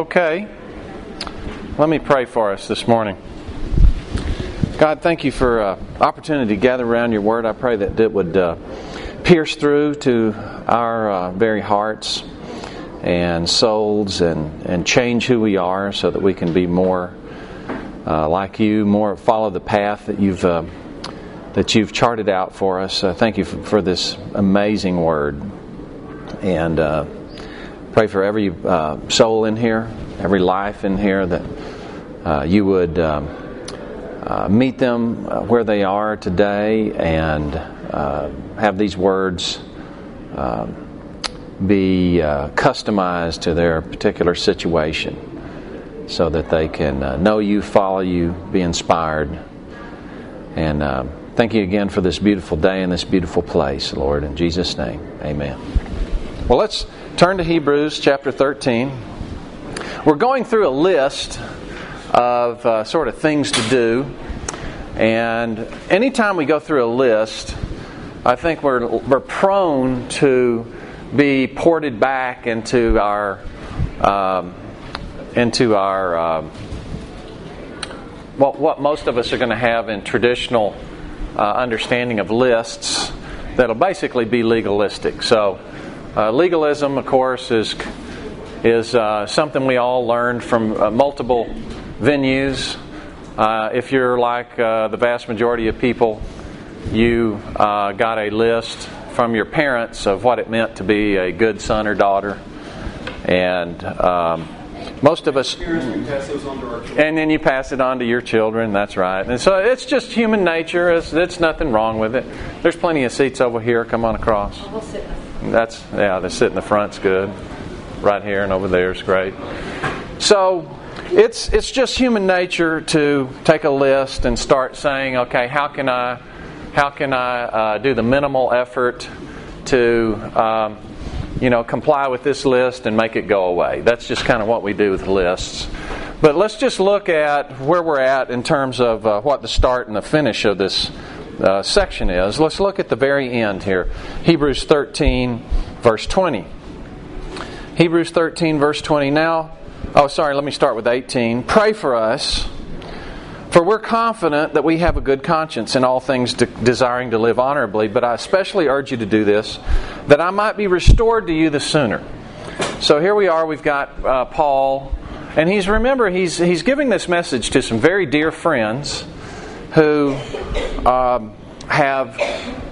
Okay. Let me pray for us this morning. God, thank you for uh, opportunity to gather around your word. I pray that it would uh, pierce through to our uh, very hearts and souls and, and change who we are so that we can be more uh, like you, more follow the path that you've uh, that you've charted out for us. Uh, thank you for, for, this amazing word. And Pray for every uh, soul in here, every life in here, that uh, you would um, uh, meet them uh, where they are today and uh, have these words um, be uh, customized to their particular situation so that they can know you, follow you, be inspired. And thank you again for this beautiful day and this beautiful place, Lord. In Jesus' name, amen. Well, let's Turn to Hebrews chapter 13. We're going through a list of uh, sort of things to do. And anytime we go through a list, I think we're, we're prone to be ported back into our um, into our um, well, what most of us are going to have in traditional uh, understanding of lists that'll basically be legalistic. So uh, legalism, of course, is is uh, something we all learned from uh, multiple venues. Uh, if you're like uh, the vast majority of people, you uh, got a list from your parents of what it meant to be a good son or daughter, and um, most of us and then you pass it on to your children that's right. And so it's just human nature it's, it's nothing wrong with it. There's plenty of seats over here come on across. That's yeah, the sit in the front's good. Right here and over there is great. So it's it's just human nature to take a list and start saying, okay, how can I how can I uh, do the minimal effort to um, you know comply with this list and make it go away? That's just kind of what we do with lists. But let's just look at where we're at in terms of uh, what the start and the finish of this uh, section is. Let's look at the very end here Hebrews 13, verse 20. Hebrews 13, verse 20. Now, oh, sorry, let me start with 18. Pray for us, for we're confident that we have a good conscience in all things, de- desiring to live honorably. But I especially urge you to do this, that I might be restored to you the sooner. So here we are, we've got uh, Paul, and he's, remember, he's, he's giving this message to some very dear friends who um, have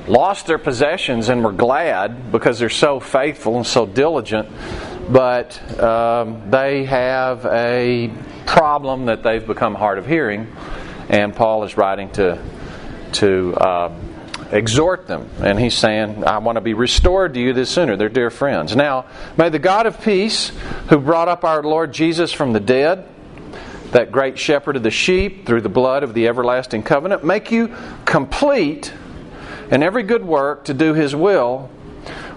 lost their possessions and were glad because they're so faithful and so diligent, but um, they have a problem that they've become hard of hearing, and Paul is writing to to uh, exhort them, and he's saying, "I want to be restored to you this sooner." They're dear friends. Now, may the God of peace, who brought up our Lord Jesus from the dead that great shepherd of the sheep, through the blood of the everlasting covenant, make you complete in every good work to do his will,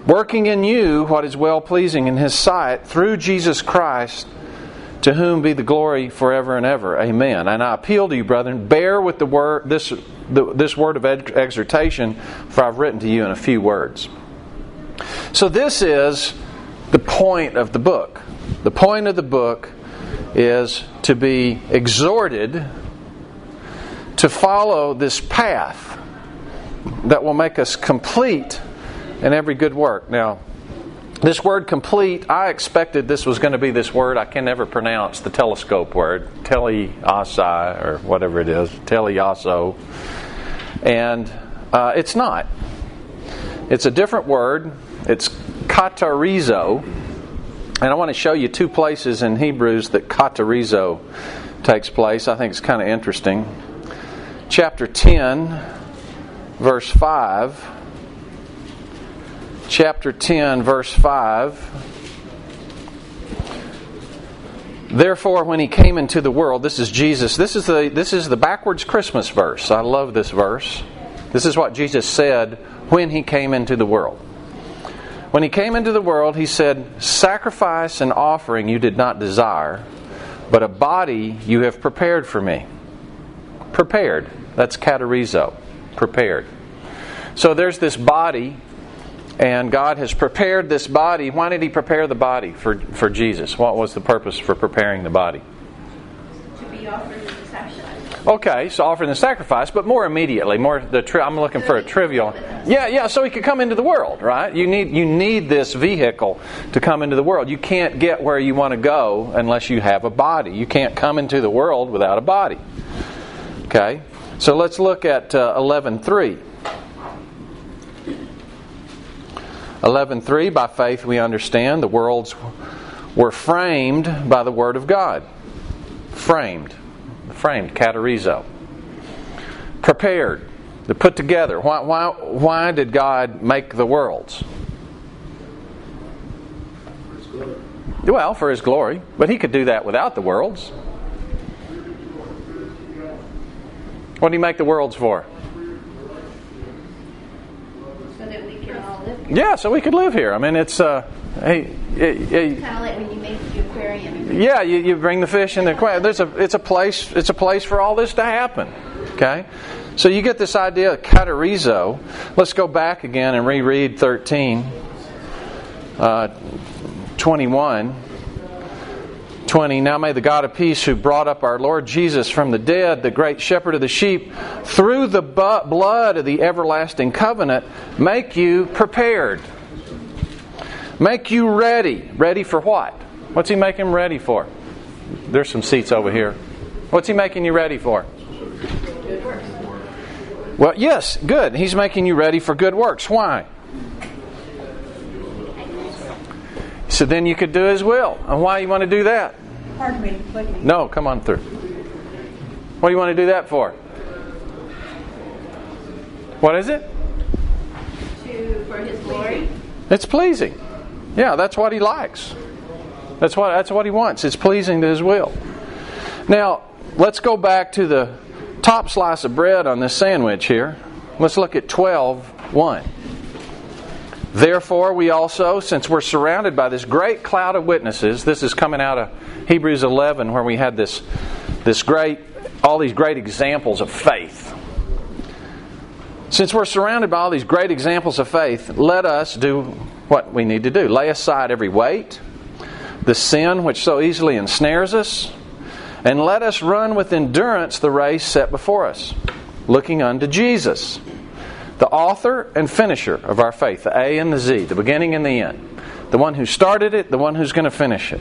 working in you what is well pleasing in his sight through Jesus Christ, to whom be the glory forever and ever. Amen. And I appeal to you, brethren, bear with the word this the, this word of exhortation, for I've written to you in a few words. So this is the point of the book. The point of the book is to be exhorted to follow this path that will make us complete in every good work. Now, this word complete, I expected this was going to be this word I can never pronounce, the telescope word, teleosai, or whatever it is, teleoso. And uh, it's not. It's a different word. It's katarizo and I want to show you two places in Hebrews that katarizo takes place. I think it's kind of interesting. Chapter 10, verse 5. Chapter 10, verse 5. Therefore, when he came into the world, this is Jesus. This is the this is the backwards Christmas verse. I love this verse. This is what Jesus said when he came into the world. When he came into the world, he said, Sacrifice and offering you did not desire, but a body you have prepared for me. Prepared. That's katarizo. Prepared. So there's this body, And God has prepared this body. Why did He prepare the body for, for Jesus? What was the purpose for preparing the body? To be offered as a sacrifice. Okay, so offering the sacrifice, but more immediately, more the tri- I'm looking for a trivial. Yeah, yeah. So he could come into the world, right? You need you need this vehicle to come into the world. You can't get where you want to go unless you have a body. You can't come into the world without a body. Okay, so let's look at uh, eleven three. 11:3 By faith we understand the worlds were framed by the word of God. Framed. Framed, katerizo. Prepared, to put together. Why, why, why did God make the worlds? Well, for His glory. But He could do that without the worlds. What did He make the worlds for? So that we can all live here. Yeah, so we could live here. I mean, it's. Uh, hey, hey, hey, Kind of like when you make the aquarium. Yeah, you, you bring the fish in the aquarium. There's a it's a place it's a place for all this to happen. Okay, so you get this idea of katerizo. Let's go back again and reread 13, uh, 21. 20 Now may the God of peace, who brought up our Lord Jesus from the dead, the great shepherd of the sheep, through the blood of the everlasting covenant, make you prepared. Make you ready. Ready for what? What's he making ready for? There's some seats over here. What's he making you ready for? Well, yes, good. He's making you ready for good works. Why? So then you could do his will. And why you want to do that? Pardon me. Wait. No, come on through. What do you want to do that for? What is it? To, for his glory. It's pleasing. Yeah, that's what he likes. That's what that's what he wants. It's pleasing to his will. Now, let's go back to the top slice of bread on this sandwich here. Let's look at 12 1. Therefore, we also, since we're surrounded by this great cloud of witnesses, this is coming out of Hebrews 11, where we had this, this great, all these great examples of faith. Since we're surrounded by all these great examples of faith, let us do what we need to do lay aside every weight, the sin which so easily ensnares us, and let us run with endurance the race set before us, looking unto Jesus, the author and finisher of our faith, the A and the Z, the beginning and the end, the one who started it, the one who's going to finish it.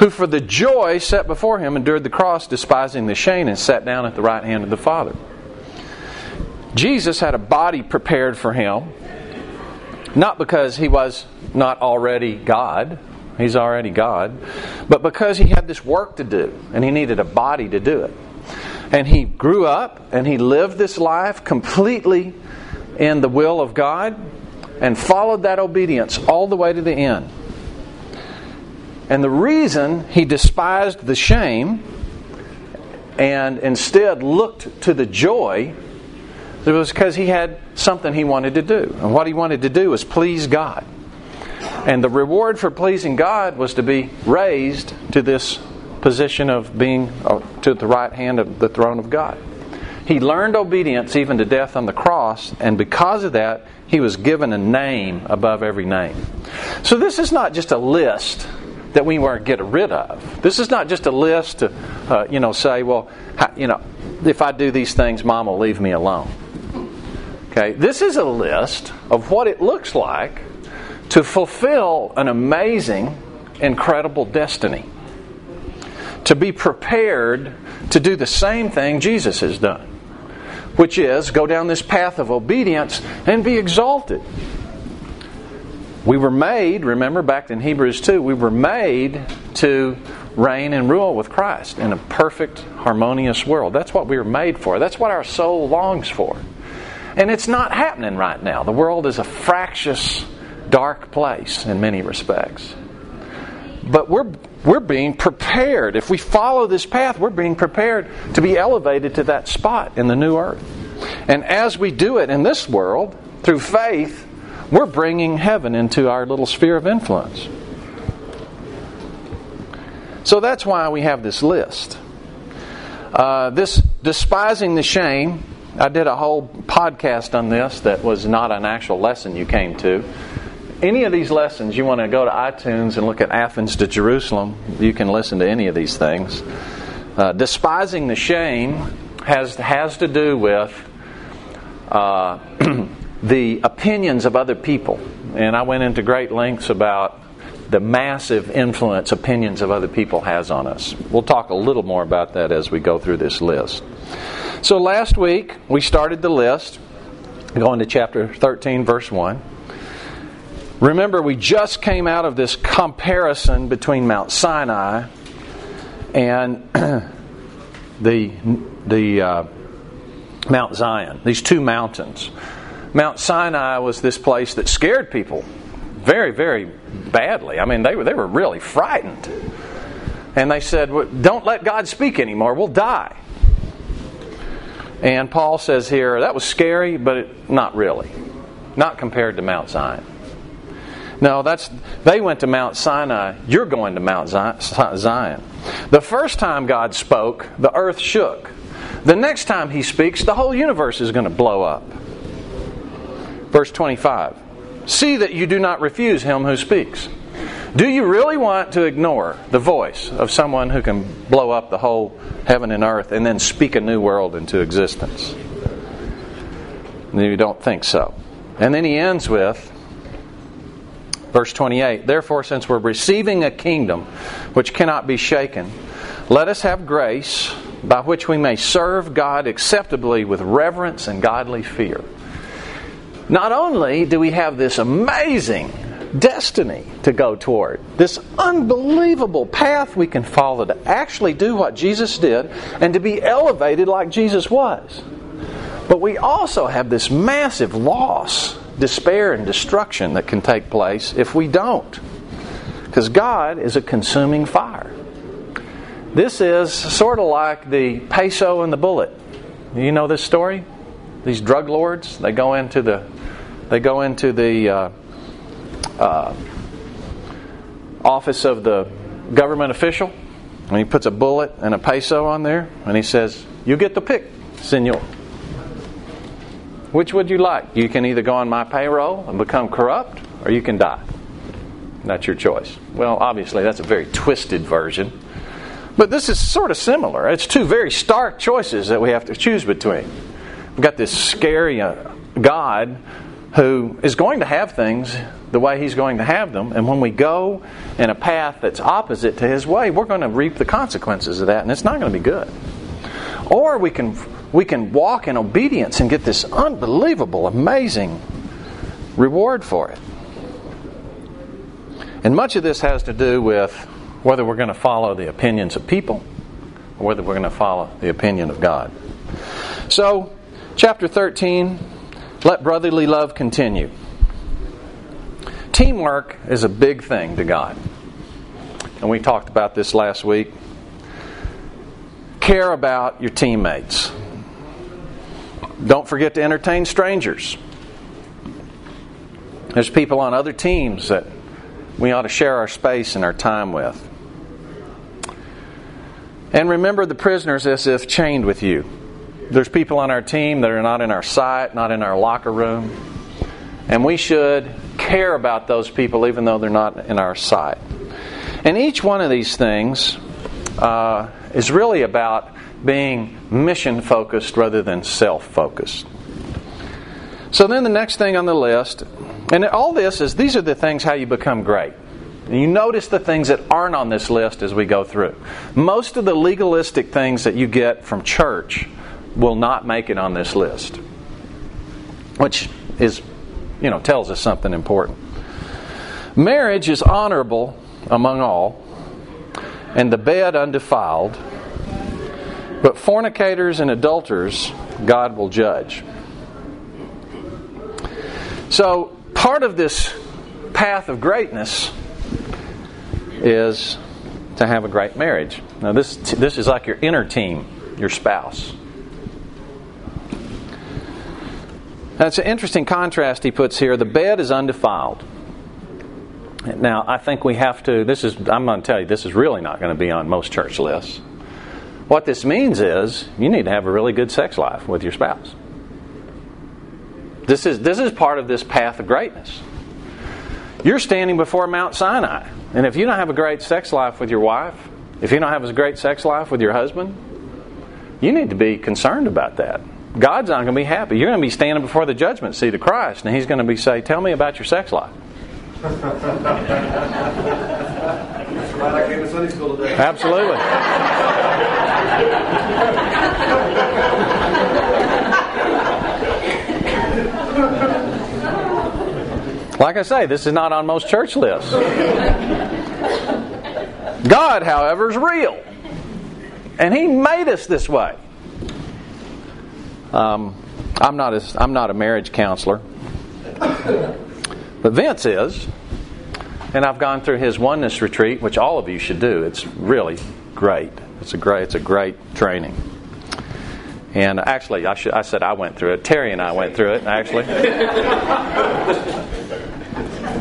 Who for the joy set before him endured the cross, despising the shame, and sat down at the right hand of the Father. Jesus had a body prepared for him, not because he was not already God, he's already God, but because he had this work to do and he needed a body to do it. And he grew up and he lived this life completely in the will of God and followed that obedience all the way to the end. And the reason he despised the shame and instead looked to the joy it was because he had something he wanted to do. And what he wanted to do was please God. And the reward for pleasing God was to be raised to this position of being uh, to the right hand of the throne of God. He learned obedience even to death on the cross, and because of that, he was given a name above every name. So this is not just a list that we want to get rid of. This is not just a list to, uh, you know, say, well, you know, if I do these things, Mom will leave me alone. Okay, this is a list of what it looks like to fulfill an amazing, incredible destiny. To be prepared to do the same thing Jesus has done, which is go down this path of obedience and be exalted. We were made, remember back in Hebrews 2, we were made to reign and rule with Christ in a perfect, harmonious world. That's what we were made for. That's what our soul longs for. And it's not happening right now. The world is a fractious, dark place in many respects. But we're, we're being prepared. If we follow this path, we're being prepared to be elevated to that spot in the new earth. And as we do it in this world, through faith, we're bringing heaven into our little sphere of influence. So that's why we have this list. Uh, this despising the shame I did a whole podcast on this that was not an actual lesson you came to. Any of these lessons, you want to go to iTunes and look at Athens to Jerusalem, you can listen to any of these things. Uh, despising the shame has, has to do with uh, the opinions of other people. And I went into great lengths about the massive influence opinions of other people has on us. We'll talk a little more about that as we go through this list. So last week we started the list, going to chapter 13, verse 1. Remember, we just came out of this comparison between Mount Sinai and the the uh, Mount Zion. These two mountains. Mount Sinai was this place that scared people very, very badly. I mean, they were, they were really frightened. And they said, Don't let God speak anymore, we'll die. And Paul says here, that was scary, but it, not really. Not compared to Mount Zion. No, that's they went to Mount Sinai. You're going to Mount Zion. The first time God spoke, the earth shook. The next time he speaks, the whole universe is going to blow up. Verse 25. See that you do not refuse him who speaks. Do you really want to ignore the voice of someone who can blow up the whole heaven and earth and then speak a new world into existence? You don't think so. And then he ends with verse 28 Therefore, since we're receiving a kingdom which cannot be shaken, let us have grace by which we may serve God acceptably with reverence and godly fear. Not only do we have this amazing destiny to go toward, this unbelievable path we can follow to actually do what Jesus did and to be elevated like Jesus was, but we also have this massive loss, despair, and destruction that can take place if we don't. Because God is a consuming fire. This is sort of like the peso and the bullet. You know this story? These drug lords, they go into the they go into the uh, uh, office of the government official, and he puts a bullet and a peso on there, and he says, You get to pick, senor. Which would you like? You can either go on my payroll and become corrupt, or you can die. That's your choice. Well, obviously, that's a very twisted version. But this is sort of similar. It's two very stark choices that we have to choose between. We've got this scary uh, God who is going to have things the way he's going to have them. And when we go in a path that's opposite to his way, we're going to reap the consequences of that, and it's not going to be good. Or we can we can walk in obedience and get this unbelievable, amazing reward for it. And much of this has to do with whether we're going to follow the opinions of people or whether we're going to follow the opinion of God. So, chapter 13 let brotherly love continue. Teamwork is a big thing to God. And we talked about this last week. Care about your teammates. Don't forget to entertain strangers. There's people on other teams that we ought to share our space and our time with. And remember the prisoners as if chained with you. There's people on our team that are not in our sight, not in our locker room. And we should care about those people even though they're not in our sight. And each one of these things uh, is really about being mission focused rather than self focused. So then the next thing on the list, and all this is these are the things how you become great. And you notice the things that aren't on this list as we go through. Most of the legalistic things that you get from church will not make it on this list, which is, you know, tells us something important. Marriage is honorable among all, and the bed undefiled, but fornicators and adulterers God will judge. So, part of this path of greatness is to have a great marriage. Now, this, this is like your inner team, your spouse. That's an interesting contrast he puts here. The bed is undefiled. Now, I think we have to, this is, I'm going to tell you, this is really not going to be on most church lists. What this means is you need to have a really good sex life with your spouse. This is, this is part of this path of greatness. You're standing before Mount Sinai. And if you don't have a great sex life with your wife, if you don't have a great sex life with your husband, you need to be concerned about that. God's not going to be happy. You're going to be standing before the judgment seat of Christ, and He's going to be say, "Tell me about your sex life." I came to Sunday school today. Absolutely. Like I say, this is not on most church lists. God, however, is real. And He made us this way. Um, I'm, not a, I'm not a marriage counselor, but Vince is. And I've gone through his oneness retreat, which all of you should do. It's really great. It's a great, it's a great training. And actually, I, should, I said I went through it. Terry and I went through it. Actually,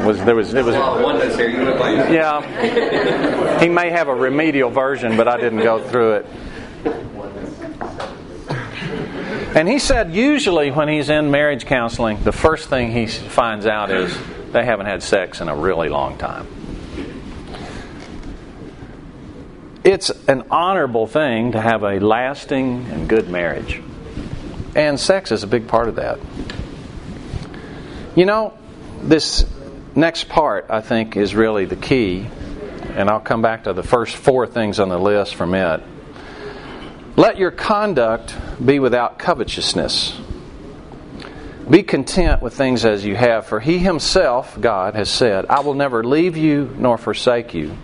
was there was it was oneness here. You look like yeah. He may have a remedial version, but I didn't go through it. And he said usually when he's in marriage counseling, the first thing he finds out is they haven't had sex in a really long time. It's an honorable thing to have a lasting and good marriage. And sex is a big part of that. You know, this next part, I think, is really the key. And I'll come back to the first four things on the list from it. Let your conduct be without covetousness. Be content with things as you have, for he himself, God, has said, I will never leave you nor forsake you.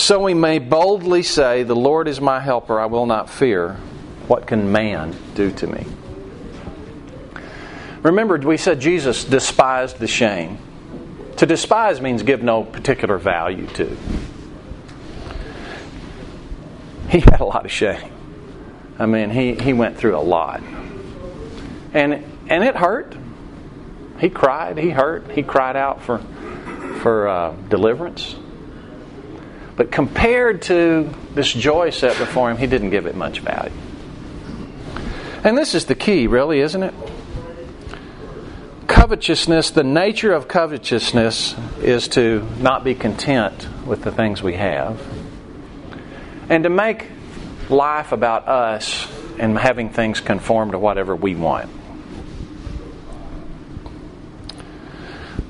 So we may boldly say, The Lord is my helper, I will not fear. What can man do to me? Remember, we said Jesus despised the shame. To despise means give no particular value to. He had a lot of shame. I mean, he, he went through a lot. And and it hurt. He cried, he hurt, he cried out for for uh, deliverance. But compared to this joy set before him, he didn't give it much value. And this is the key, really, isn't it? Covetousness, the nature of covetousness is to not be content with the things we have and to make life about us and having things conform to whatever we want.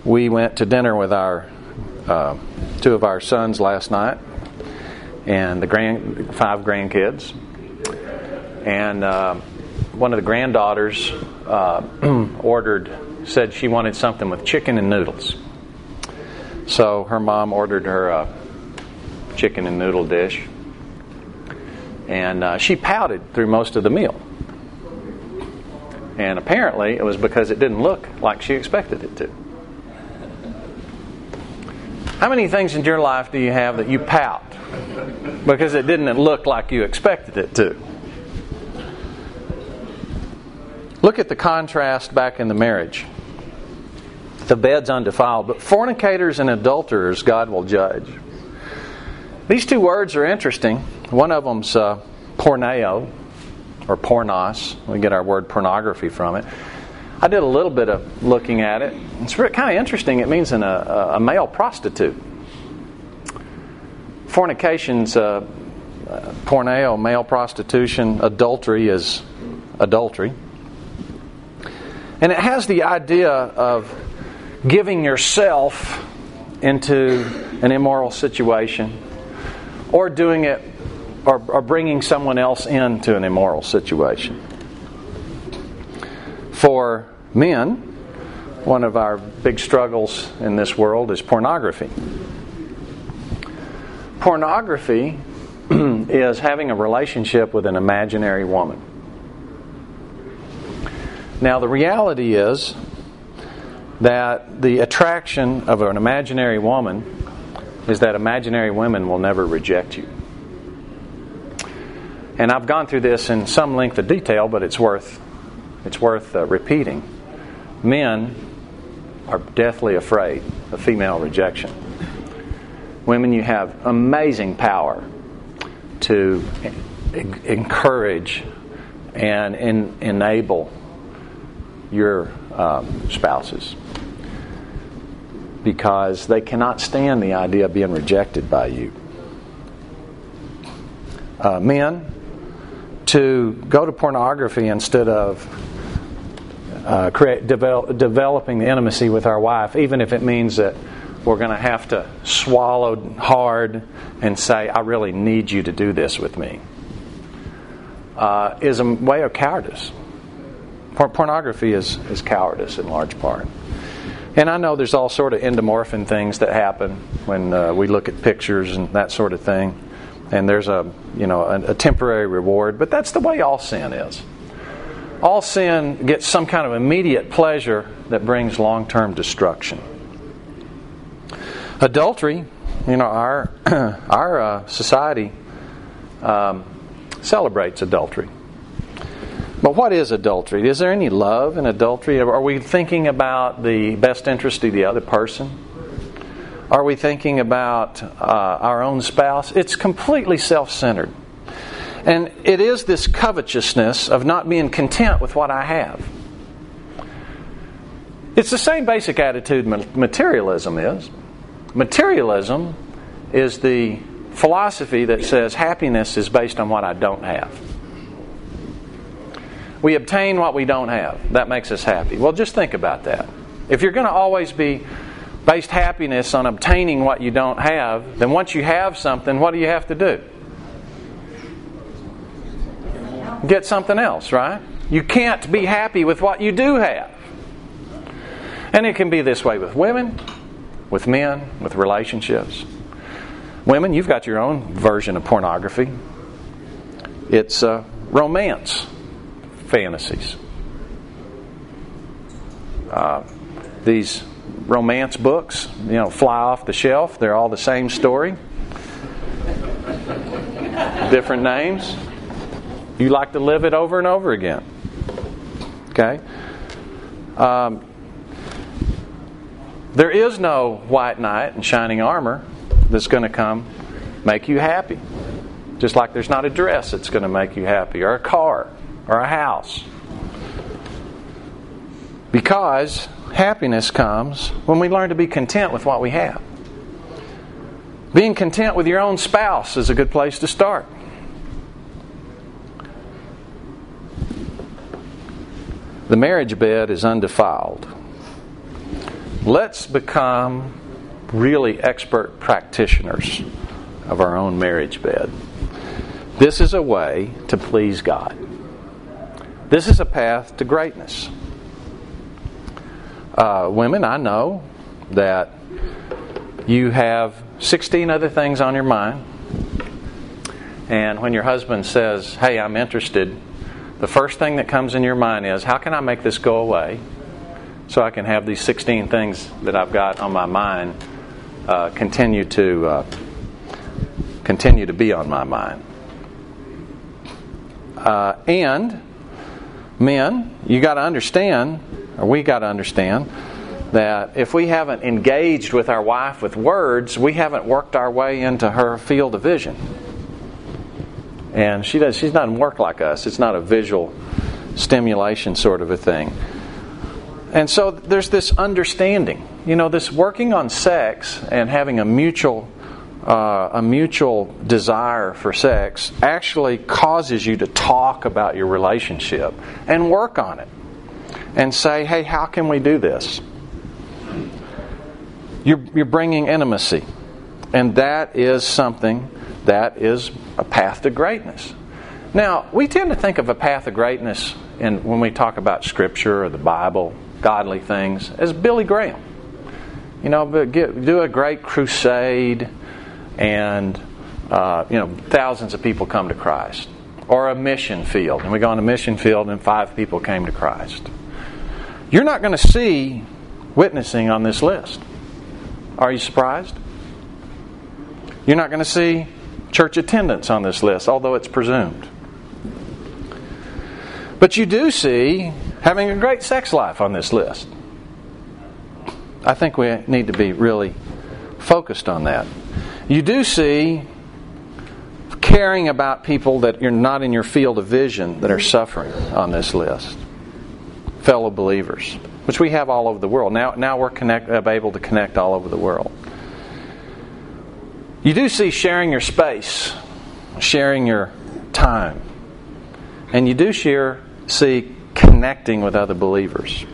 We went to dinner with our uh, two of our sons last night, and the grand five grandkids, and uh, one of the granddaughters uh, ordered said she wanted something with chicken and noodles. So her mom ordered her a chicken and noodle dish, and uh, she pouted through most of the meal. And apparently, it was because it didn't look like she expected it to. How many things in your life do you have that you pout because it didn't look like you expected it to? Look at the contrast back in the marriage. The bed's undefiled, but fornicators and adulterers God will judge. These two words are interesting. One of them's uh, porneo, or pornos. We get our word pornography from it. I did a little bit of looking at it. It's kind of interesting. It means an, a, a male prostitute. Fornication's uh, porneo, male prostitution. Adultery is adultery. And it has the idea of giving yourself into an immoral situation or doing it or, or bringing someone else into an immoral situation. For men, one of our big struggles in this world is pornography. Pornography is having a relationship with an imaginary woman. Now, the reality is that the attraction of an imaginary woman is that imaginary women will never reject you. And I've gone through this in some length of detail, but it's worth it's worth uh, repeating men are deathly afraid of female rejection. Women, you have amazing power to encourage and enable your um, spouses because they cannot stand the idea of being rejected by you. Uh, men, to go to pornography instead of uh, create, develop, developing the intimacy with our wife, even if it means that we're going to have to swallow hard and say, I really need you to do this with me, uh, is a way of cowardice. pornography is, is cowardice in large part. And I know there's all sort of endomorphin things that happen when uh, we look at pictures and that sort of thing. And there's a you know a, a temporary reward, but that's the way all sin is. All sin gets some kind of immediate pleasure that brings long-term destruction. Adultery, you know, our our uh, society um, celebrates adultery. But what is adultery? Is there any love in adultery? Are we thinking about the best interest of the other person? Are we thinking about uh, our own spouse? It's completely self centered. And it is this covetousness of not being content with what I have. It's the same basic attitude materialism is. Materialism is the philosophy that says happiness is based on what I don't have. We obtain what we don't have. That makes us happy. Well, just think about that. If you're going to always be based happiness on obtaining what you don't have, then once you have something, what do you have to do? Get something else, right? You can't be happy with what you do have. And it can be this way with women, with men, with relationships. Women, you've got your own version of pornography. It's uh, romance fantasies. Uh, these romance books, you know, fly off the shelf. They're all the same story, different names. You like to live it over and over again. Okay? Um, there is no white knight in shining armor that's going to come make you happy. Just like there's not a dress that's going to make you happy, or a car, or a house. Because happiness comes when we learn to be content with what we have. Being content with your own spouse is a good place to start. The marriage bed is undefiled. Let's become really expert practitioners of our own marriage bed. This is a way to please God. This is a path to greatness. Uh, women, I know that you have 16 other things on your mind. And when your husband says, Hey, I'm interested, the first thing that comes in your mind is, How can I make this go away so I can have these 16 things that I've got on my mind uh, continue to uh, continue to be on my mind? Uh, and men, you got to understand, or we got to understand, that if we haven't engaged with our wife with words, we haven't worked our way into her field of vision. And she does she doesn't work like us. It's not a visual stimulation sort of a thing. And so there's this understanding. You know, this working on sex and having a mutual uh, a mutual desire for sex actually causes you to talk about your relationship and work on it and say, hey, how can we do this? You're, you're bringing intimacy, and that is something that is a path to greatness. Now, we tend to think of a path of greatness in, when we talk about Scripture or the Bible, godly things, as Billy Graham. You know, get, do a great crusade and uh, you know thousands of people come to Christ, or a mission field, and we go on a mission field and five people came to Christ. You're not going to see witnessing on this list. Are you surprised? You're not going to see church attendance on this list, although it's presumed. But you do see having a great sex life on this list. I think we need to be really focused on that you do see caring about people that you're not in your field of vision that are suffering on this list. Fellow believers. which we have all over the world. Now, now we're connect, uh, able to connect all over the world. You do see sharing your space, sharing your time, and you do share, see connecting with other believers.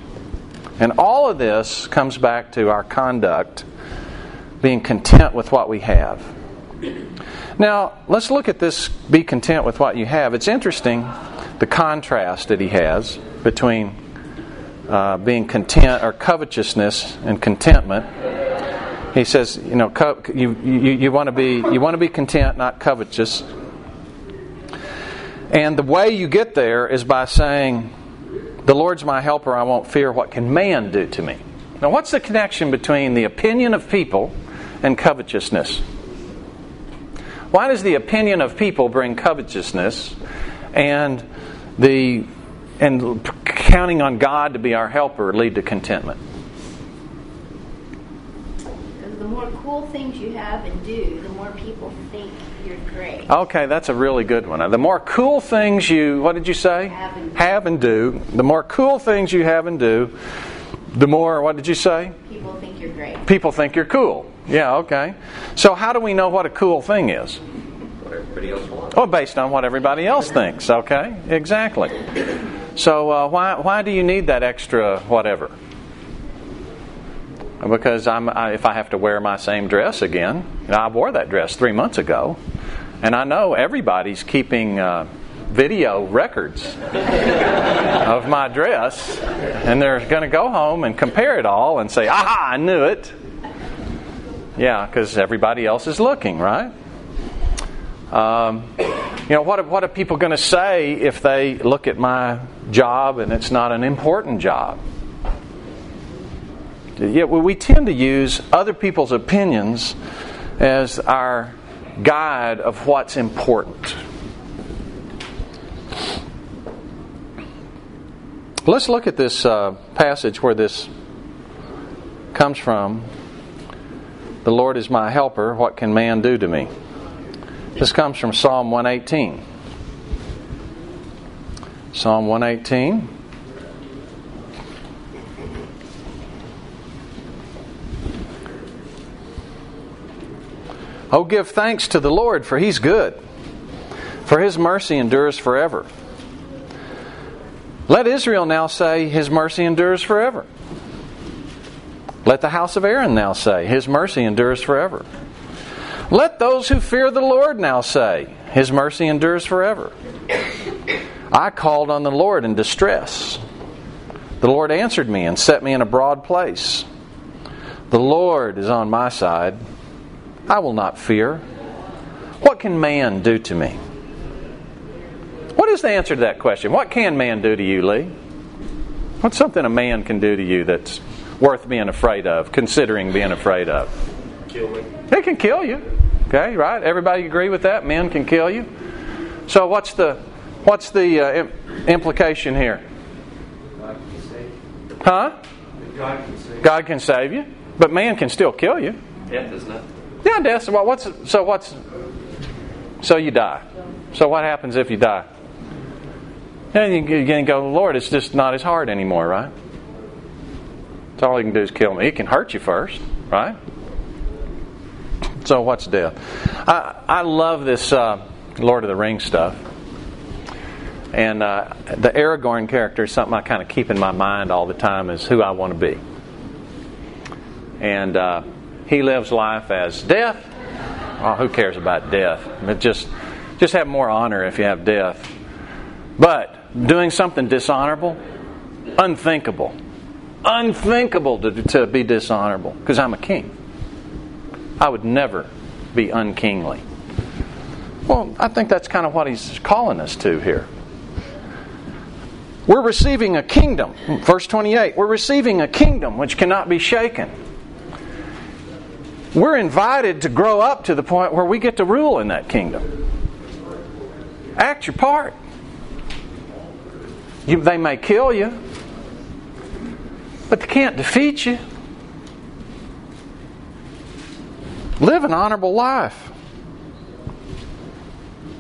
And all of this comes back to our conduct, being content with what we have. Now, let's look at this be content with what you have. It's interesting the contrast that he has between uh, being content or covetousness and contentment. He says, you know, co- you, you, you want to be you want to be content, not covetous. And the way you get there is by saying, "The Lord's my helper; I won't fear what can man do to me." Now, what's the connection between the opinion of people and covetousness? Why does the opinion of people bring covetousness and the and counting on God to be our helper lead to contentment? Because the more cool things you have and do, the more people think you're great. Okay, that's a really good one. The more cool things you, what did you say? Have and do. Have and do. The more cool things you have and do, the more, what did you say? People think you're great. People think you're cool. Yeah, okay. So, how do we know what a cool thing is? What everybody else wants. Well, based on what everybody else thinks, okay? Exactly. So, uh, why, why do you need that extra whatever? Because I'm, I, if I have to wear my same dress again, I wore that dress three months ago, and I know everybody's keeping uh, video records of my dress, and they're going to go home and compare it all and say, aha, I knew it. Yeah, because everybody else is looking, right? Um, you know, what, what are people going to say if they look at my job and it's not an important job? Well, we tend to use other people's opinions as our guide of what's important. Let's look at this uh, passage where this comes from. The Lord is my helper. What can man do to me? This comes from Psalm 118. Psalm 118. Oh, give thanks to the Lord, for he's good, for his mercy endures forever. Let Israel now say, His mercy endures forever. Let the house of Aaron now say, His mercy endures forever. Let those who fear the Lord now say, His mercy endures forever. I called on the Lord in distress. The Lord answered me and set me in a broad place. The Lord is on my side. I will not fear. What can man do to me? What is the answer to that question? What can man do to you, Lee? What's something a man can do to you that's worth being afraid of, considering being afraid of? Kill me. It can kill you. Okay, right? Everybody agree with that? Men can kill you. So what's the what's the uh, im- implication here? God can save. Huh? God can save. God can save you, but man can still kill you. Death is nothing. Yeah, death. So what's so what's so you die. So what happens if you die? And you can go, Lord, it's just not as hard anymore, right? So all he can do is kill me. He can hurt you first, right? So what's death? I I love this uh, Lord of the Rings stuff. And uh, the Aragorn character is something I kind of keep in my mind all the time is who I want to be. And uh, he lives life as death. Oh, who cares about death? But just, just have more honor if you have death. But doing something dishonorable, unthinkable, unthinkable to, to be dishonorable because I'm a king. I would never be unkingly. Well, I think that's kind of what he's calling us to here. We're receiving a kingdom. Verse 28 we're receiving a kingdom which cannot be shaken. We're invited to grow up to the point where we get to rule in that kingdom. Act your part. You, they may kill you, but they can't defeat you. Live an honorable life.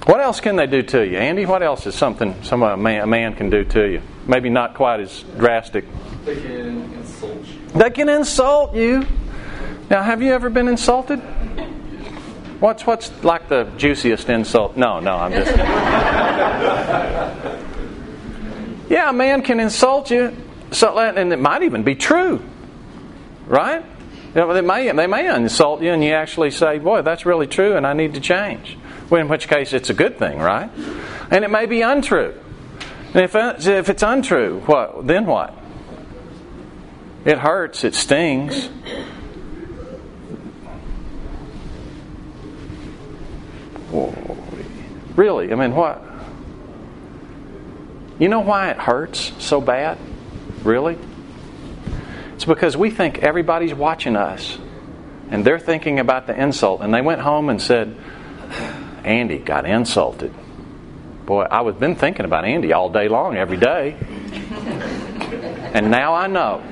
What else can they do to you, Andy? What else is something some a man, a man can do to you? Maybe not quite as drastic. They can insult you. They can insult you. Now, have you ever been insulted? What's what's like the juiciest insult? No, no, I'm just. yeah, a man can insult you, so and it might even be true, right? You know, they may they may insult you, and you actually say, "Boy, that's really true, and I need to change." Well, in which case, it's a good thing, right? And it may be untrue. And if uh, if it's untrue, what then? What? It hurts. It stings. Really? I mean, what? You know why it hurts so bad? Really? It's because we think everybody's watching us and they're thinking about the insult. And they went home and said, Andy got insulted. Boy, I was been thinking about Andy all day long, every day. and now I know.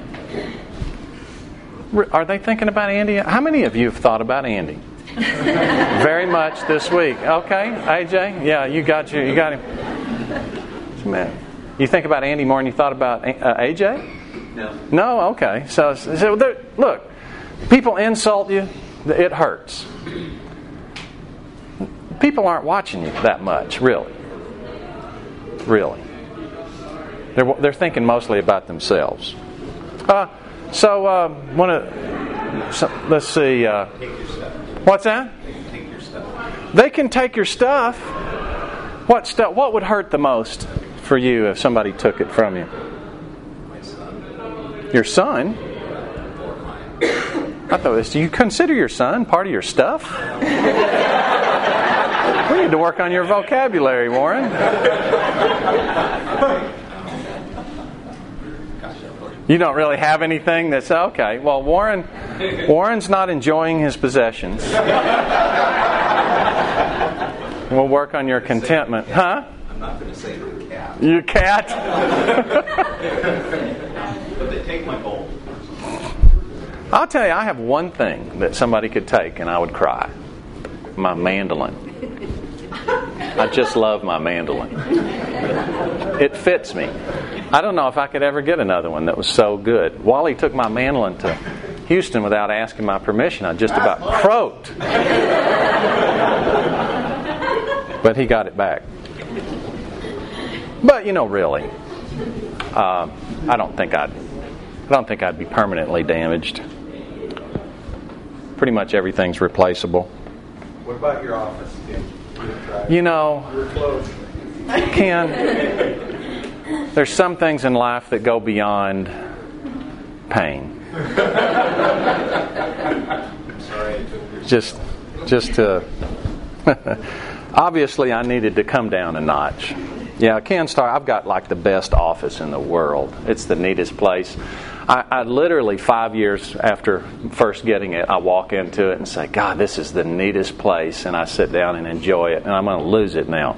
Are they thinking about Andy? How many of you have thought about Andy? Very much this week. Okay, AJ? Yeah, you got you. You got him. Man, you think about Andy more than you thought about uh, AJ? No. No. Okay. So, so look, people insult you. It hurts. People aren't watching you that much, really. Really. They're, they're thinking mostly about themselves. Uh, so, uh, wanna, so, let's see. Uh, What's that? They can take your stuff. What stuff? What would hurt the most for you if somebody took it from you? Your son. I thought this. Do you consider your son part of your stuff? we need to work on your vocabulary, Warren. You don't really have anything that's okay. Well, Warren, Warren's not enjoying his possessions. We'll work on your contentment, huh? I'm not going to say you're cat. You cat. but they take my gold. I'll tell you, I have one thing that somebody could take and I would cry. My mandolin. I just love my mandolin. It fits me. I don't know if I could ever get another one that was so good. Wally took my mandolin to Houston without asking my permission. I just about croaked. but he got it back. But you know, really, uh, I don't think I'd. I don't think I'd be permanently damaged. Pretty much everything's replaceable. What about your office? You know, Ken, there's some things in life that go beyond pain. Just, just to. obviously, I needed to come down a notch. Yeah, Ken Star, I've got like the best office in the world. It's the neatest place. I, I, literally five years after first getting it, I walk into it and say, "God, this is the neatest place," and I sit down and enjoy it. And I'm going to lose it now.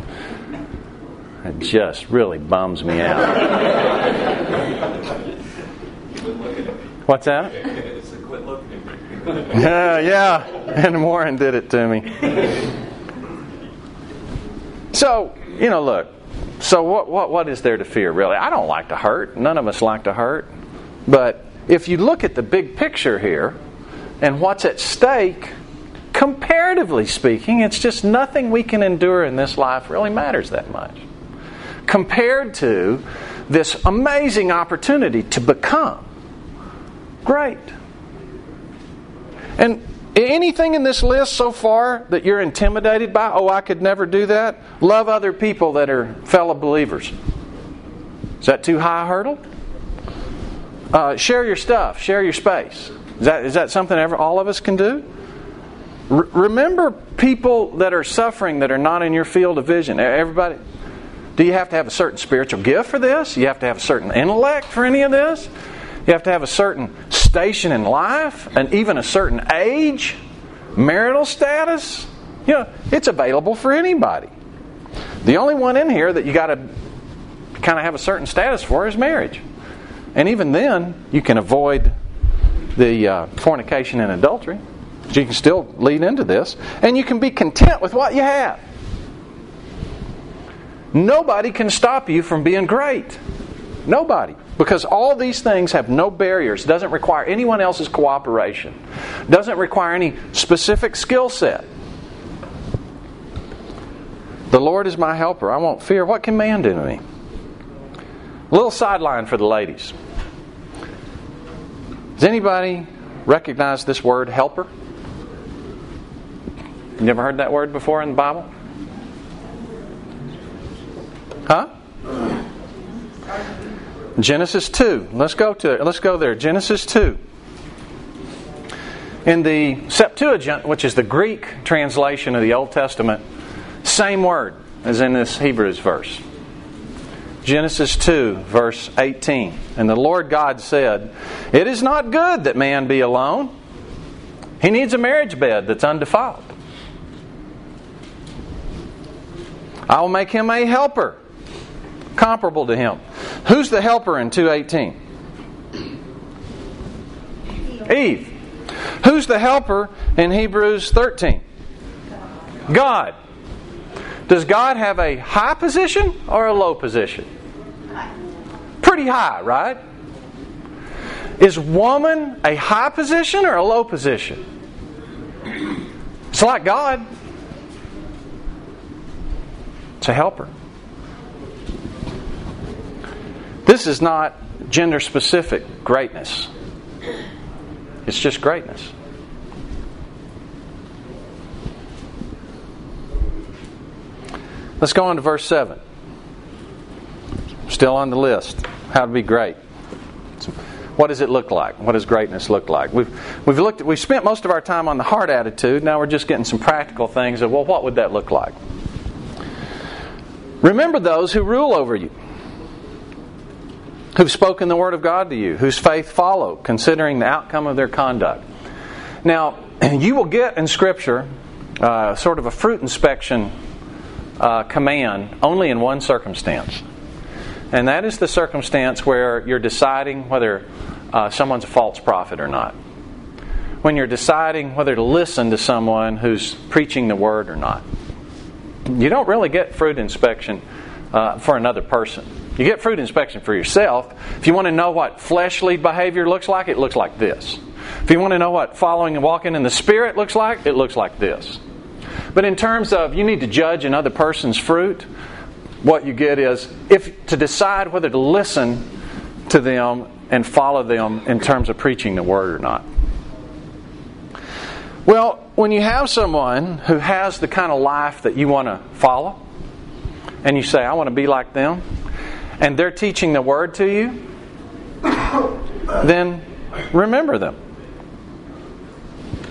It just really bums me out. What's that? yeah, uh, yeah. And Warren did it to me. So you know, look. So what, what, what is there to fear, really? I don't like to hurt. None of us like to hurt. But if you look at the big picture here and what's at stake, comparatively speaking, it's just nothing we can endure in this life really matters that much. Compared to this amazing opportunity to become great. And anything in this list so far that you're intimidated by? Oh, I could never do that. Love other people that are fellow believers. Is that too high a hurdle? Uh, share your stuff, share your space. Is that, is that something ever, all of us can do? Remember people that are suffering that are not in your field of vision. Everybody, do you have to have a certain spiritual gift for this? You have to have a certain intellect for any of this? You have to have a certain station in life and even a certain age, marital status. You know, it's available for anybody. The only one in here that you got to kind of have a certain status for is marriage. And even then, you can avoid the uh, fornication and adultery. You can still lead into this. And you can be content with what you have. Nobody can stop you from being great. Nobody. Because all these things have no barriers, doesn't require anyone else's cooperation, doesn't require any specific skill set. The Lord is my helper. I won't fear. What can man do to me? A little sideline for the ladies. Does anybody recognize this word helper? You never heard that word before in the Bible? Huh? Genesis 2. Let's go to let's go there. Genesis 2. In the Septuagint, which is the Greek translation of the Old Testament, same word as in this Hebrews verse. Genesis 2, verse 18. And the Lord God said, It is not good that man be alone. He needs a marriage bed that's undefiled. I will make him a helper comparable to him. Who's the helper in 218? Eve. Who's the helper in Hebrews 13? God. Does God have a high position or a low position? Pretty high, right? Is woman a high position or a low position? It's like God. It's a helper. This is not gender specific greatness, it's just greatness. Let's go on to verse 7. Still on the list. How to be great. What does it look like? What does greatness look like? We've, we've, looked, we've spent most of our time on the heart attitude. Now we're just getting some practical things of, well, what would that look like? Remember those who rule over you, who've spoken the word of God to you, whose faith follow, considering the outcome of their conduct. Now, you will get in Scripture uh, sort of a fruit inspection uh, command only in one circumstance. And that is the circumstance where you're deciding whether uh, someone's a false prophet or not. When you're deciding whether to listen to someone who's preaching the word or not. You don't really get fruit inspection uh, for another person. You get fruit inspection for yourself. If you want to know what fleshly behavior looks like, it looks like this. If you want to know what following and walking in the Spirit looks like, it looks like this. But in terms of you need to judge another person's fruit, what you get is if to decide whether to listen to them and follow them in terms of preaching the word or not. Well, when you have someone who has the kind of life that you want to follow, and you say, I want to be like them, and they're teaching the word to you, then remember them.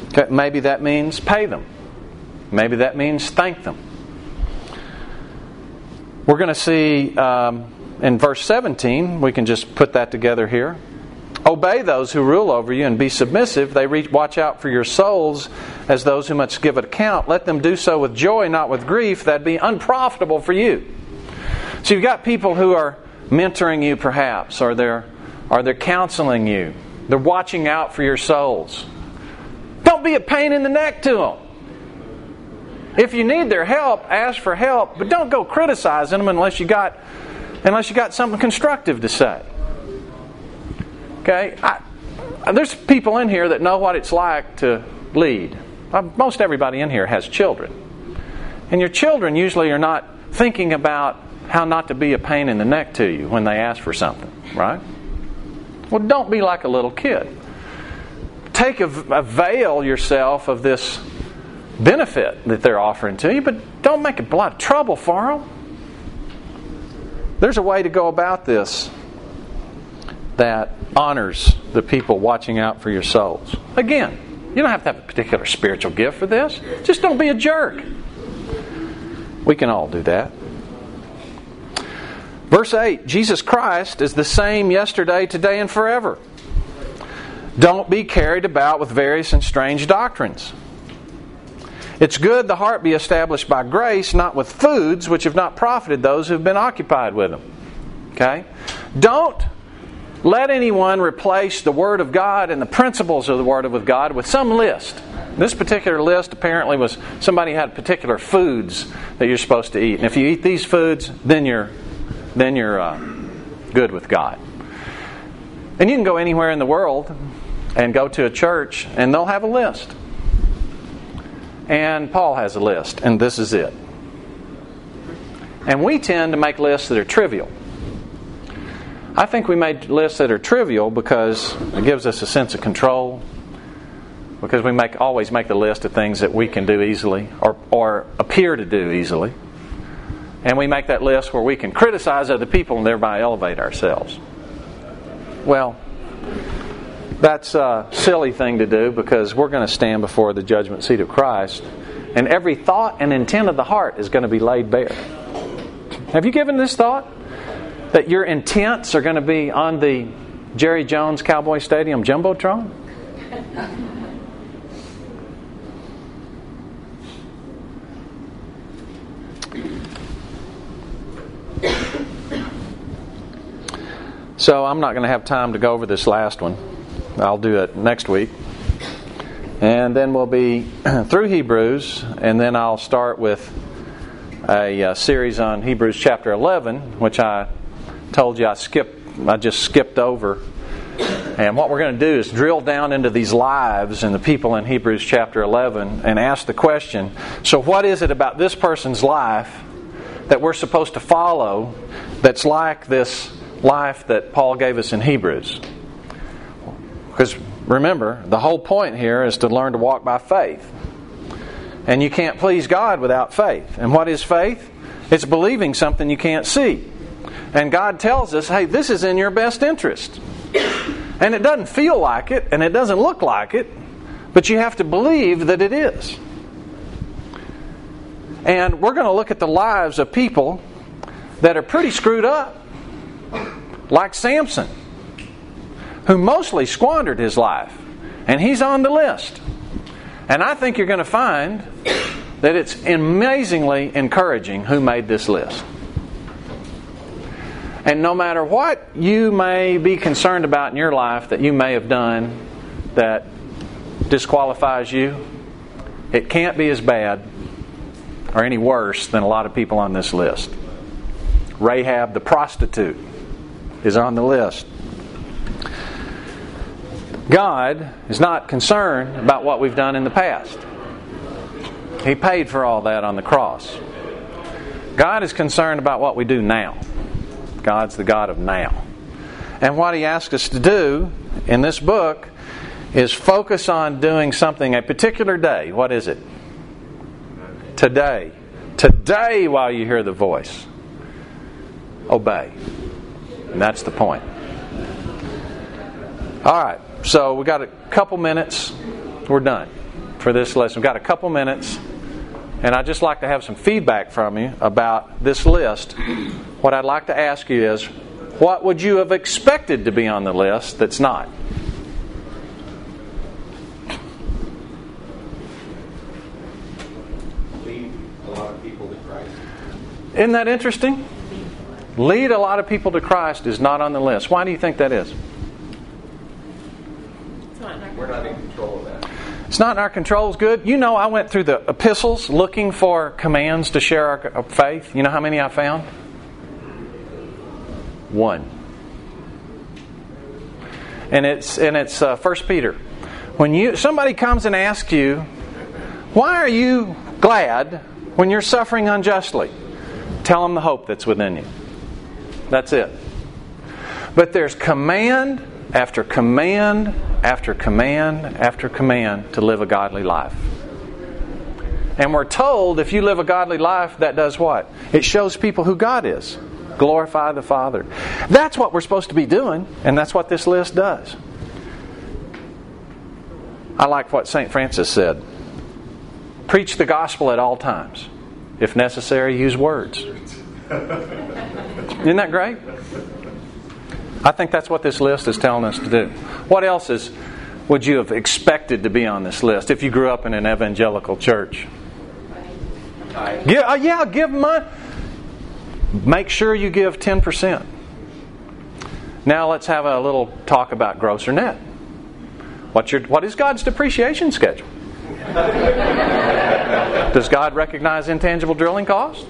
Okay, maybe that means pay them. Maybe that means thank them. We're going to see um, in verse 17, we can just put that together here. Obey those who rule over you and be submissive. They reach, watch out for your souls as those who must give an account. Let them do so with joy, not with grief. That'd be unprofitable for you. So you've got people who are mentoring you, perhaps, or they're, or they're counseling you. They're watching out for your souls. Don't be a pain in the neck to them. If you need their help, ask for help, but don't go criticizing them unless you got unless you got something constructive to say. Okay, I, there's people in here that know what it's like to lead. Uh, most everybody in here has children, and your children usually are not thinking about how not to be a pain in the neck to you when they ask for something, right? Well, don't be like a little kid. Take a, avail yourself of this benefit that they're offering to you, but don't make a lot of trouble for them. There's a way to go about this that honors the people watching out for your souls. Again, you don't have to have a particular spiritual gift for this. Just don't be a jerk. We can all do that. Verse 8 Jesus Christ is the same yesterday, today, and forever. Don't be carried about with various and strange doctrines it's good the heart be established by grace, not with foods which have not profited those who've been occupied with them. Okay? Don't let anyone replace the Word of God and the principles of the Word of God with some list. This particular list apparently was somebody had particular foods that you're supposed to eat, and if you eat these foods, then you're then you're uh, good with God. And you can go anywhere in the world and go to a church, and they'll have a list. And Paul has a list, and this is it. And we tend to make lists that are trivial. I think we make lists that are trivial because it gives us a sense of control. Because we make always make the list of things that we can do easily or, or appear to do easily. And we make that list where we can criticize other people and thereby elevate ourselves. Well, that's a silly thing to do because we're going to stand before the judgment seat of Christ, and every thought and intent of the heart is going to be laid bare. Have you given this thought? That your intents are going to be on the Jerry Jones Cowboy Stadium Jumbotron? So I'm not going to have time to go over this last one. I'll do it next week. And then we'll be through Hebrews, and then I'll start with a, a, uh, series on Hebrews chapter 11, which I told you I skipped, I just skipped over. And what we're going to do is drill down into these lives and the people in Hebrews chapter 11 and ask the question so, what is it about this person's life that we're supposed to follow that's like this life that Paul gave us in Hebrews? Because remember, the whole point here is to learn to walk by faith. And you can't please God without faith. And what is faith? It's believing something you can't see. And God tells us, hey, this is in your best interest. And it doesn't feel like it, and it doesn't look like it, but you have to believe that it is. And we're going to look at the lives of people that are pretty screwed up, like Samson who mostly squandered his life. And he's on the list. And I think you're going to find that it's amazingly encouraging who made this list. And no matter what you may be concerned about in your life that you may have done that disqualifies you, it can't be as bad or any worse than a lot of people on this list. Rahab the prostitute is on the list. God is not concerned about what we've done in the past. He paid for all that on the cross. God is concerned about what we do now. God's the God of now. And what He asks us to do in this book is focus on doing something a particular day. What is it? Today. Today, while you hear the voice, obey. And that's the point. All right. So we got a couple minutes. We're done for this lesson. We've got a couple minutes. And I'd just like to have some feedback from you about this list. What I'd like to ask you is what would you have expected to be on the list that's not? Lead a lot of people to Christ. Isn't that interesting? Lead a lot of people to Christ is not on the list. Why do you think that is? We're not in control of that. It's not in our control. It's good. You know, I went through the epistles looking for commands to share our faith. You know how many I found? One. And it's and it's uh, First Peter. When you somebody comes and asks you, "Why are you glad when you're suffering unjustly?" Tell them the hope that's within you. That's it. But there's command after command after command after command to live a godly life. And we're told if you live a godly life, that does what? It shows people who God is. Glorify the Father. That's what we're supposed to be doing, and that's what this list does. I like what St. Francis said Preach the gospel at all times. If necessary, use words. Isn't that great? I think that's what this list is telling us to do. What else is would you have expected to be on this list if you grew up in an evangelical church? Give, uh, yeah, give money. Make sure you give 10%. Now let's have a little talk about gross or net. What's your, what is God's depreciation schedule? Does God recognize intangible drilling costs?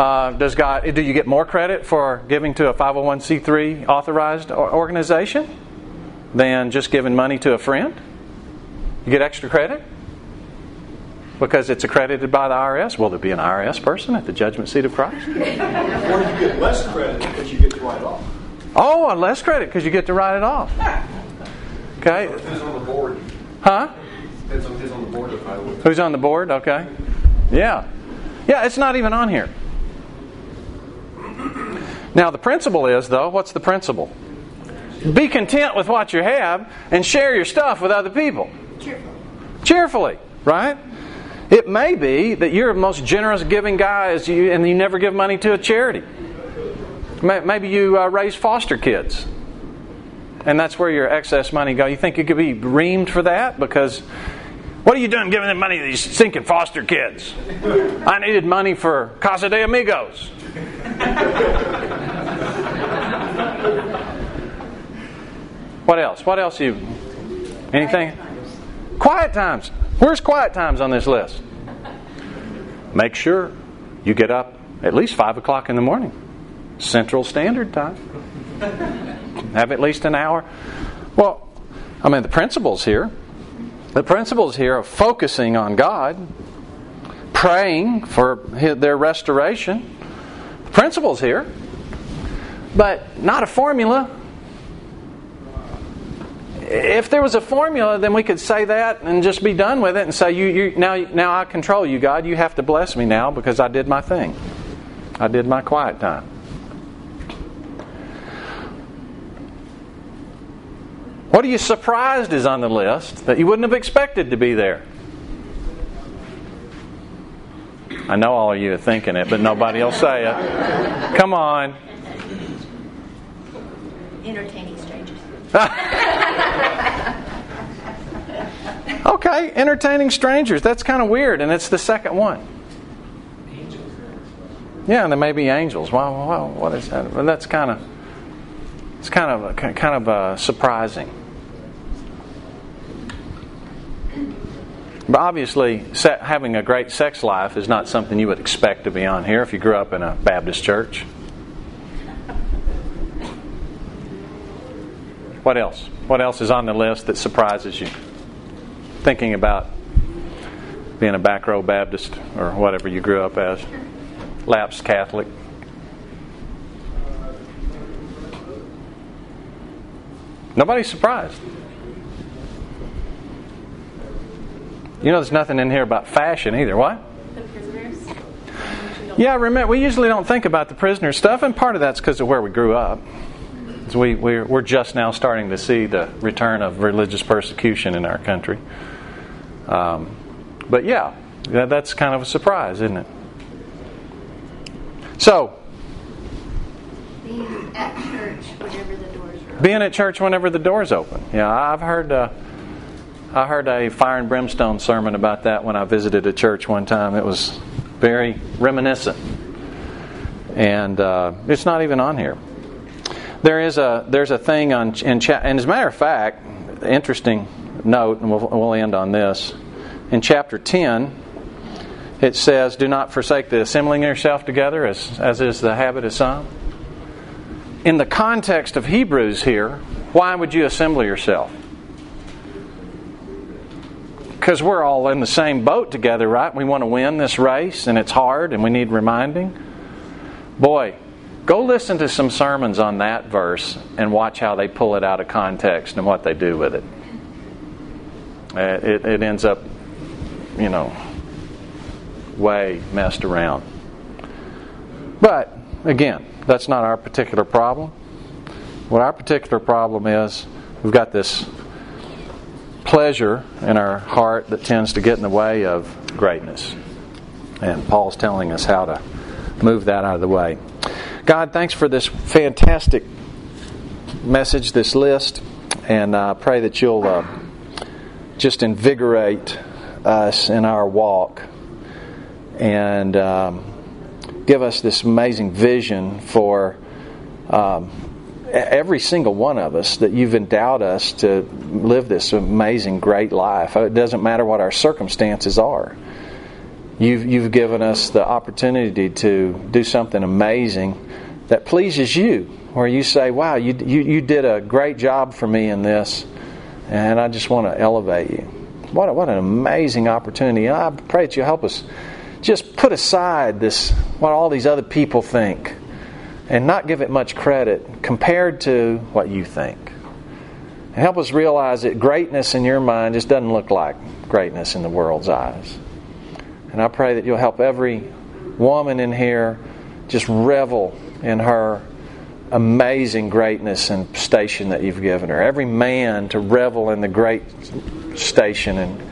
Uh, does God? Do you get more credit for giving to a 501c3 authorized organization than just giving money to a friend? You get extra credit because it's accredited by the IRS. Will there be an IRS person at the judgment seat of Christ? or you get less credit because you get to write it off. Oh, less credit because you get to write it off. Okay. Who's on the board? Huh? Depends on who's on the board. If I would. Who's on the board? Okay. Yeah. Yeah, it's not even on here. Now, the principle is, though, what's the principle? Be content with what you have and share your stuff with other people. Cheerfully. Cheerfully, right? It may be that you're the most generous giving guy and you never give money to a charity. Maybe you uh, raise foster kids, and that's where your excess money go. You think you could be reamed for that because what are you doing giving them money to these sinking foster kids? I needed money for Casa de Amigos. what else? What else you? Anything? Quiet times. Where's quiet times on this list? Make sure you get up at least five o'clock in the morning, Central Standard Time. Have at least an hour. Well, I mean, the principles here the principles here of focusing on God, praying for their restoration, the principles here, but not a formula. If there was a formula, then we could say that and just be done with it and say, you, you, now, now I control you, God. You have to bless me now because I did my thing. I did my quiet time. What are you surprised is on the list that you wouldn't have expected to be there? I know all of you are thinking it, but nobody will say it. Come on. Entertaining strangers. okay, entertaining strangers. That's kind of weird, and it's the second one. Yeah, and there may be angels. Well, well what is that? Well, that's kind of it's kind of kind of uh, surprising. But obviously, having a great sex life is not something you would expect to be on here if you grew up in a Baptist church. What else? What else is on the list that surprises you? Thinking about being a back row Baptist or whatever you grew up as, lapsed Catholic. Nobody's surprised. You know, there's nothing in here about fashion either. What? The prisoners. Yeah, remember, we usually don't think about the prisoner stuff, and part of that's because of where we grew up. We, we're, we're just now starting to see the return of religious persecution in our country. Um, but yeah, that's kind of a surprise, isn't it? So, being at church whenever the doors are open. Being at church whenever the doors open. Yeah, I've heard. Uh, I heard a fire and brimstone sermon about that when I visited a church one time. It was very reminiscent, and uh, it's not even on here. There is a there's a thing on in chat, and as a matter of fact, interesting note, and we'll, we'll end on this. In chapter ten, it says, "Do not forsake the assembling yourself together, as as is the habit of some." In the context of Hebrews here, why would you assemble yourself? Because we're all in the same boat together, right? We want to win this race and it's hard and we need reminding. Boy, go listen to some sermons on that verse and watch how they pull it out of context and what they do with it. Uh, it, it ends up, you know, way messed around. But, again, that's not our particular problem. What our particular problem is, we've got this pleasure in our heart that tends to get in the way of greatness. And Paul's telling us how to move that out of the way. God, thanks for this fantastic message, this list, and I uh, pray that you'll uh, just invigorate us in our walk and um, give us this amazing vision for um, every single one of us that you've endowed us to live this amazing, great life. It doesn't matter what our circumstances are. you've, you've given us the opportunity to do something amazing that pleases you, where you say, Wow, you, you, you did a great job for me in this, and I just want to elevate you. What, a, what an amazing opportunity. I pray that you help us just put aside this, what all these other people think, and not give it much credit compared to what you think. And help us realize that greatness in your mind just doesn't look like greatness in the world's eyes. And I pray that you'll help every woman in here just revel in her amazing greatness and station that you've given her. Every man to revel in the great station and,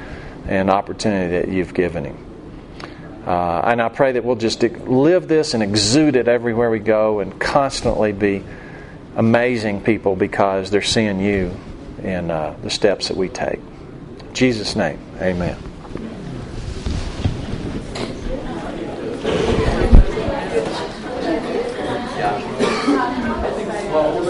and opportunity that you've given him. Uh, and I pray that we'll just live this and exude it everywhere we go and constantly be amazing people because they're seeing you in uh, the steps that we take. In Jesus' name, amen.